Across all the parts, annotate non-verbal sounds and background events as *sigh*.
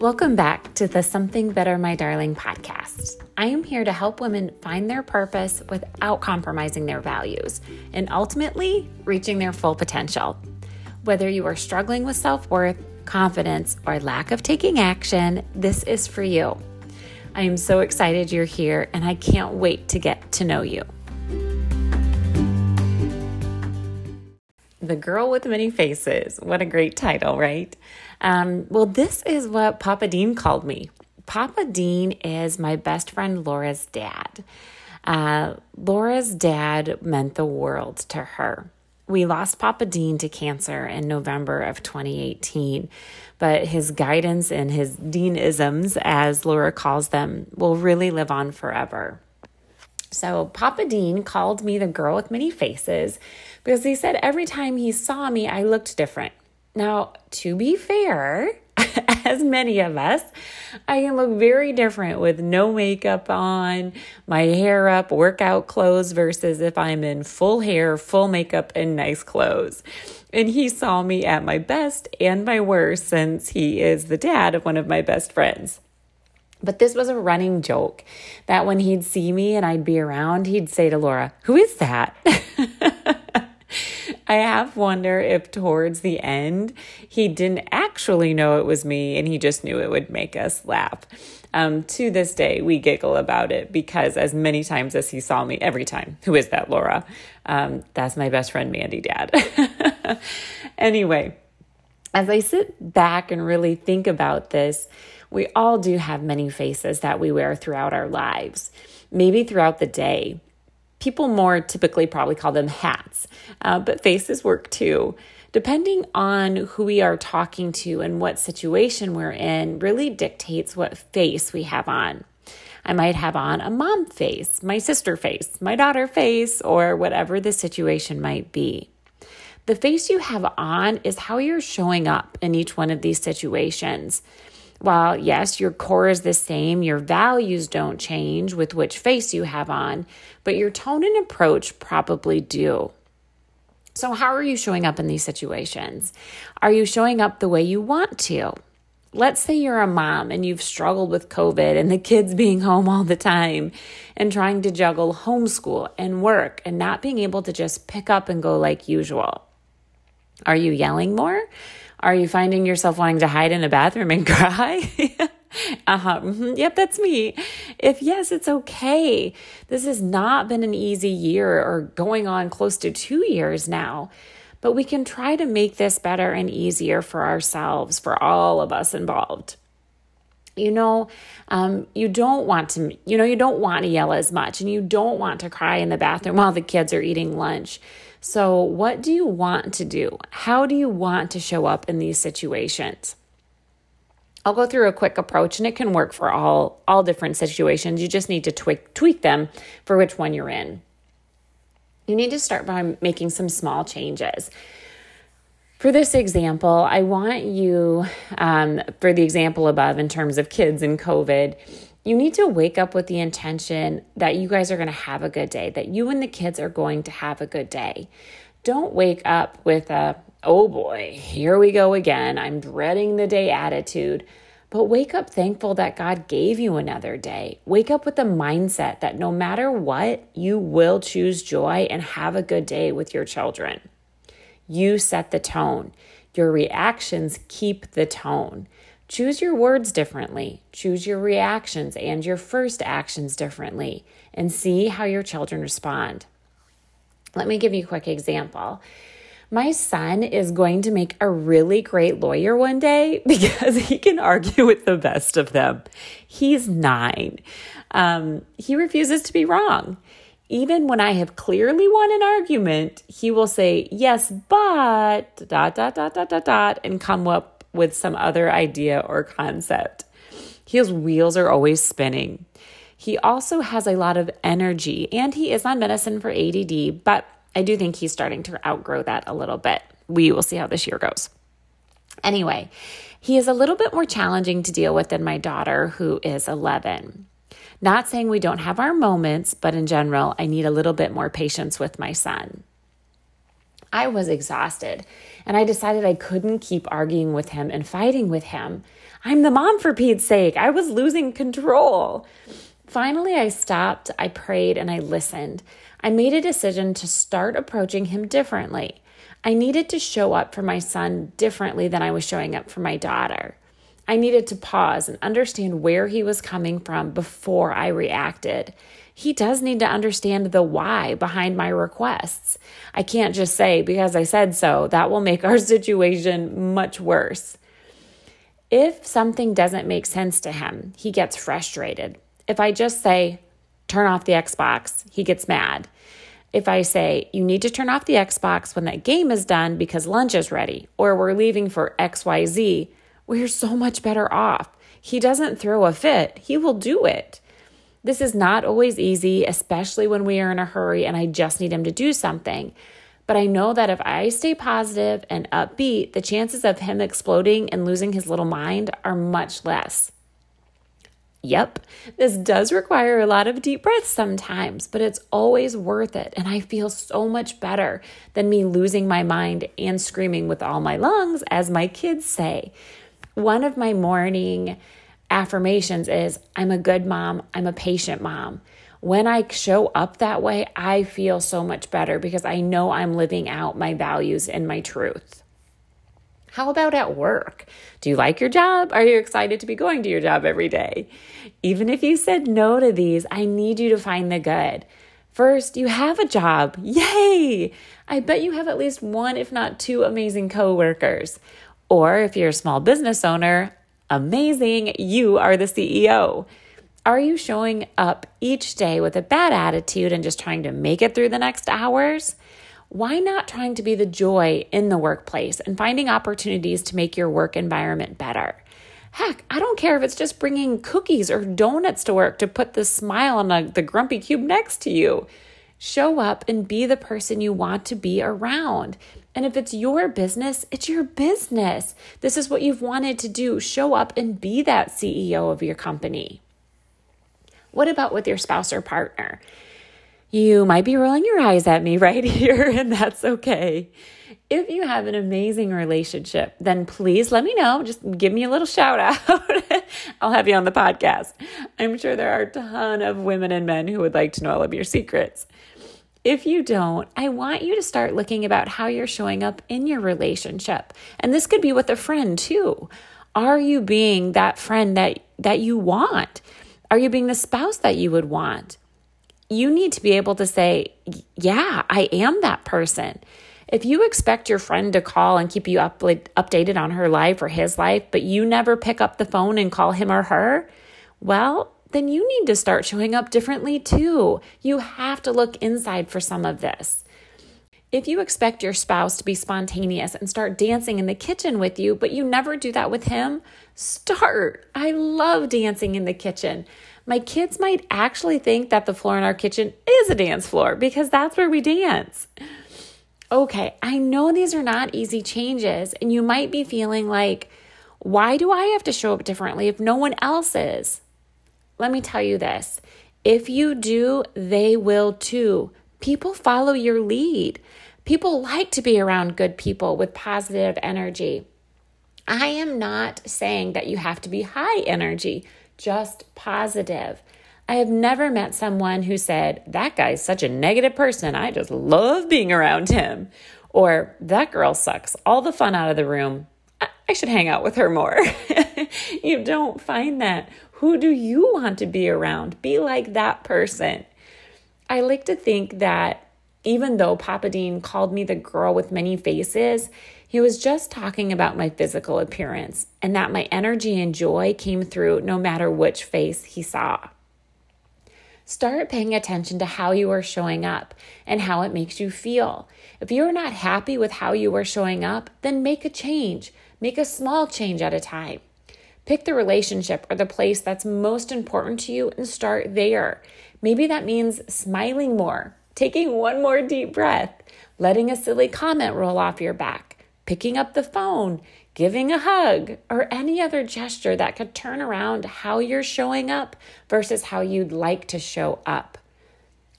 Welcome back to the Something Better, My Darling podcast. I am here to help women find their purpose without compromising their values and ultimately reaching their full potential. Whether you are struggling with self worth, confidence, or lack of taking action, this is for you. I am so excited you're here and I can't wait to get to know you. The Girl with Many Faces. What a great title, right? Um, well, this is what Papa Dean called me. Papa Dean is my best friend Laura's dad. Uh, Laura's dad meant the world to her. We lost Papa Dean to cancer in November of 2018, but his guidance and his Deanisms, as Laura calls them, will really live on forever. So, Papa Dean called me the girl with many faces because he said every time he saw me, I looked different. Now, to be fair, *laughs* as many of us, I can look very different with no makeup on, my hair up, workout clothes versus if I'm in full hair, full makeup, and nice clothes. And he saw me at my best and my worst since he is the dad of one of my best friends. But this was a running joke that when he'd see me and I'd be around, he'd say to Laura, Who is that? *laughs* I have wonder if towards the end he didn't actually know it was me and he just knew it would make us laugh. Um, to this day, we giggle about it because as many times as he saw me, every time, who is that, Laura? Um, that's my best friend, Mandy Dad. *laughs* anyway, as I sit back and really think about this, we all do have many faces that we wear throughout our lives, maybe throughout the day. People more typically probably call them hats, uh, but faces work too. Depending on who we are talking to and what situation we're in, really dictates what face we have on. I might have on a mom face, my sister face, my daughter face, or whatever the situation might be. The face you have on is how you're showing up in each one of these situations. While, yes, your core is the same, your values don't change with which face you have on, but your tone and approach probably do. So, how are you showing up in these situations? Are you showing up the way you want to? Let's say you're a mom and you've struggled with COVID and the kids being home all the time and trying to juggle homeschool and work and not being able to just pick up and go like usual. Are you yelling more? Are you finding yourself wanting to hide in a bathroom and *laughs* cry? uh-huh. Mm-hmm. Yep, that's me. If yes, it's okay. This has not been an easy year or going on close to 2 years now. But we can try to make this better and easier for ourselves, for all of us involved you know um, you don't want to you know you don't want to yell as much and you don't want to cry in the bathroom *laughs* while the kids are eating lunch so, what do you want to do? How do you want to show up in these situations? I'll go through a quick approach and it can work for all all different situations. You just need to tweak tweak them for which one you're in. You need to start by making some small changes. For this example, I want you, um, for the example above in terms of kids and COVID, you need to wake up with the intention that you guys are going to have a good day, that you and the kids are going to have a good day. Don't wake up with a, oh boy, here we go again. I'm dreading the day attitude. But wake up thankful that God gave you another day. Wake up with the mindset that no matter what, you will choose joy and have a good day with your children. You set the tone. Your reactions keep the tone. Choose your words differently, choose your reactions and your first actions differently, and see how your children respond. Let me give you a quick example. My son is going to make a really great lawyer one day *laughs* because he can argue with the best of them. He's nine. Um, he refuses to be wrong. Even when I have clearly won an argument, he will say, Yes, but dot, dot, dot, dot, dot, dot, and come up with some other idea or concept. His wheels are always spinning. He also has a lot of energy and he is on medicine for ADD, but I do think he's starting to outgrow that a little bit. We will see how this year goes. Anyway, he is a little bit more challenging to deal with than my daughter, who is 11. Not saying we don't have our moments, but in general, I need a little bit more patience with my son. I was exhausted and I decided I couldn't keep arguing with him and fighting with him. I'm the mom for Pete's sake. I was losing control. Finally, I stopped, I prayed, and I listened. I made a decision to start approaching him differently. I needed to show up for my son differently than I was showing up for my daughter. I needed to pause and understand where he was coming from before I reacted. He does need to understand the why behind my requests. I can't just say, because I said so, that will make our *laughs* situation much worse. If something doesn't make sense to him, he gets frustrated. If I just say, turn off the Xbox, he gets mad. If I say, you need to turn off the Xbox when that game is done because lunch is ready, or we're leaving for XYZ, we're so much better off. He doesn't throw a fit, he will do it. This is not always easy, especially when we are in a hurry and I just need him to do something. But I know that if I stay positive and upbeat, the chances of him exploding and losing his little mind are much less. Yep, this does require a lot of deep breaths sometimes, but it's always worth it. And I feel so much better than me losing my mind and screaming with all my lungs, as my kids say. One of my morning affirmations is I'm a good mom, I'm a patient mom when I show up that way, I feel so much better because I know I'm living out my values and my truth. How about at work? Do you like your job? Are you excited to be going to your job every day? Even if you said no to these, I need you to find the good. First, you have a job. Yay! I bet you have at least one, if not two, amazing coworkers. Or if you're a small business owner, amazing, you are the CEO. Are you showing up each day with a bad attitude and just trying to make it through the next hours? Why not trying to be the joy in the workplace and finding opportunities to make your work environment better? Heck, I don't care if it's just bringing cookies or donuts to work to put the smile on the, the grumpy cube next to you. Show up and be the person you want to be around. And if it's your business, it's your business. This is what you've wanted to do. Show up and be that CEO of your company. What about with your spouse or partner? You might be rolling your eyes at me *laughs* right here, and that's okay. If you have an amazing relationship, then please let me know. Just give me a little shout out. *laughs* I'll have you on the podcast. I'm sure there are a ton of women and men who would like to know all of your secrets. If you don't, I want you to start looking about how you're showing up in your relationship. And this could be with a friend too. Are you being that friend that that you want? Are you being the spouse that you would want? You need to be able to say, Yeah, I am that person. If you expect your friend to call and keep you up, updated on her life or his life, but you never pick up the phone and call him or her, well, then you need to start showing up differently too. You have to look inside for some of this. If you expect your spouse to be spontaneous and start dancing in the kitchen with you, but you never do that with him, start. I love dancing in the kitchen. My kids might actually think that the floor in our kitchen is a dance floor because that's where we dance. Okay, I know these are not easy changes, and you might be feeling like, why do I have to show up differently if no one else is? Let me tell you this if you do, they will too. People follow your lead. People like to be around good people with positive energy. I am not saying that you have to be high energy, just positive. I have never met someone who said, That guy's such a negative person. I just love being around him. Or, That girl sucks all the fun out of the room. I, I should hang out with her more. *laughs* *laughs* you don't find that. Who do you want to be around? Be like that person. I like to think that even though Papa Dean called me the girl with many faces, he was just talking about my physical appearance and that my energy and joy came through no matter which face he saw. Start paying attention to how you are showing up and how it makes you feel. If you are not happy with how you are showing up, then make a change. Make a small change at a time. Pick the relationship or the place that's most important to you and start there. Maybe that means smiling more, taking one more deep breath, letting a silly comment roll off your back, picking up the phone, giving a hug, or any other gesture that could turn around how you're showing up versus how you'd like to show up.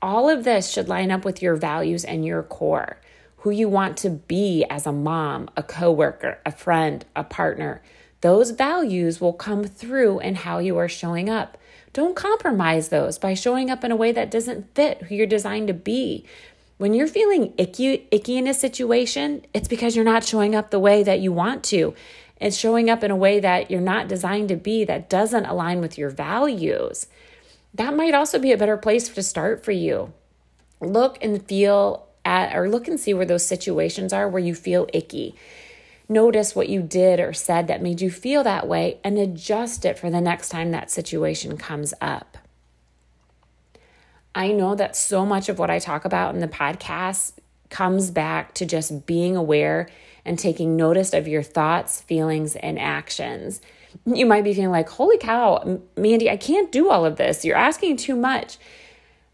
All of this should line up with your values and your core. who you want to be as a mom, a coworker, a friend, a partner. Those values will come through in how you are showing up. Don't compromise those by showing up in a way that doesn't fit who you're designed to be. When you're feeling icky, icky in a situation, it's because you're not showing up the way that you want to. It's showing up in a way that you're not designed to be, that doesn't align with your values. That might also be a better place to start for you. Look and feel at, or look and see where those situations are where you feel icky. Notice what you did or said that made you feel that way and adjust it for the next time that situation comes up. I know that so much of what I talk about in the podcast comes back to just being aware and taking notice of your thoughts, feelings, and actions. You might be feeling like, holy cow, Mandy, I can't do all of this. You're asking too much.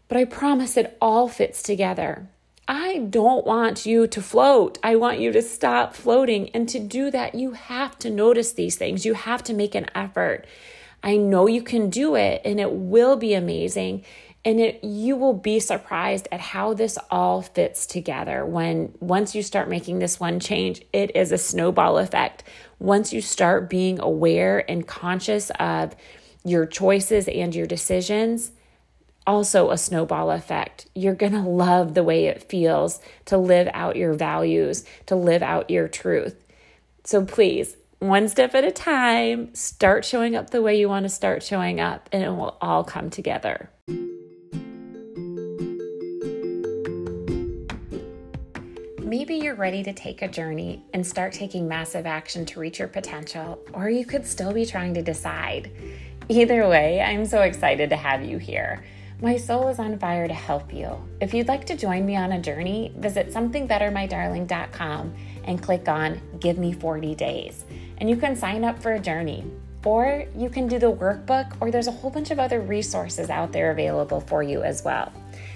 But I promise it all fits together. I don't want you to float. I want you to stop floating. And to do that, you have to notice these things. You have to make an effort. I know you can do it and it will be amazing. And it, you will be surprised at how this all fits together when once you start making this one change, it is a snowball effect. Once you start being aware and conscious of your choices and your decisions, also a snowball effect. You're going to love the way it feels to live out your values, to live out your truth. So please, one step at a time, start showing up the way you want to start showing up, and it will all come together. Maybe you're ready to take a journey and start taking massive action to reach your potential, or you could still be trying to decide. Either way, I'm so excited to have you here. My soul is on fire to help you. If you'd like to join me on a journey, visit somethingbettermydarling.com and click on Give Me 40 Days. And you can sign up for a journey. Or you can do the workbook, or there's a whole bunch of other resources out there available for you as well.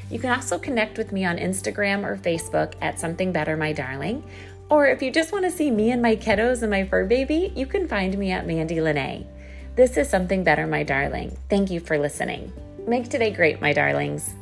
You can also connect with me on Instagram or Facebook at Something Better My Darling. Or if you just want to see me and my kiddos and my fur baby, you can find me at Mandy Lene. This is Something Better My Darling. Thank you for listening. Make today great, my darlings.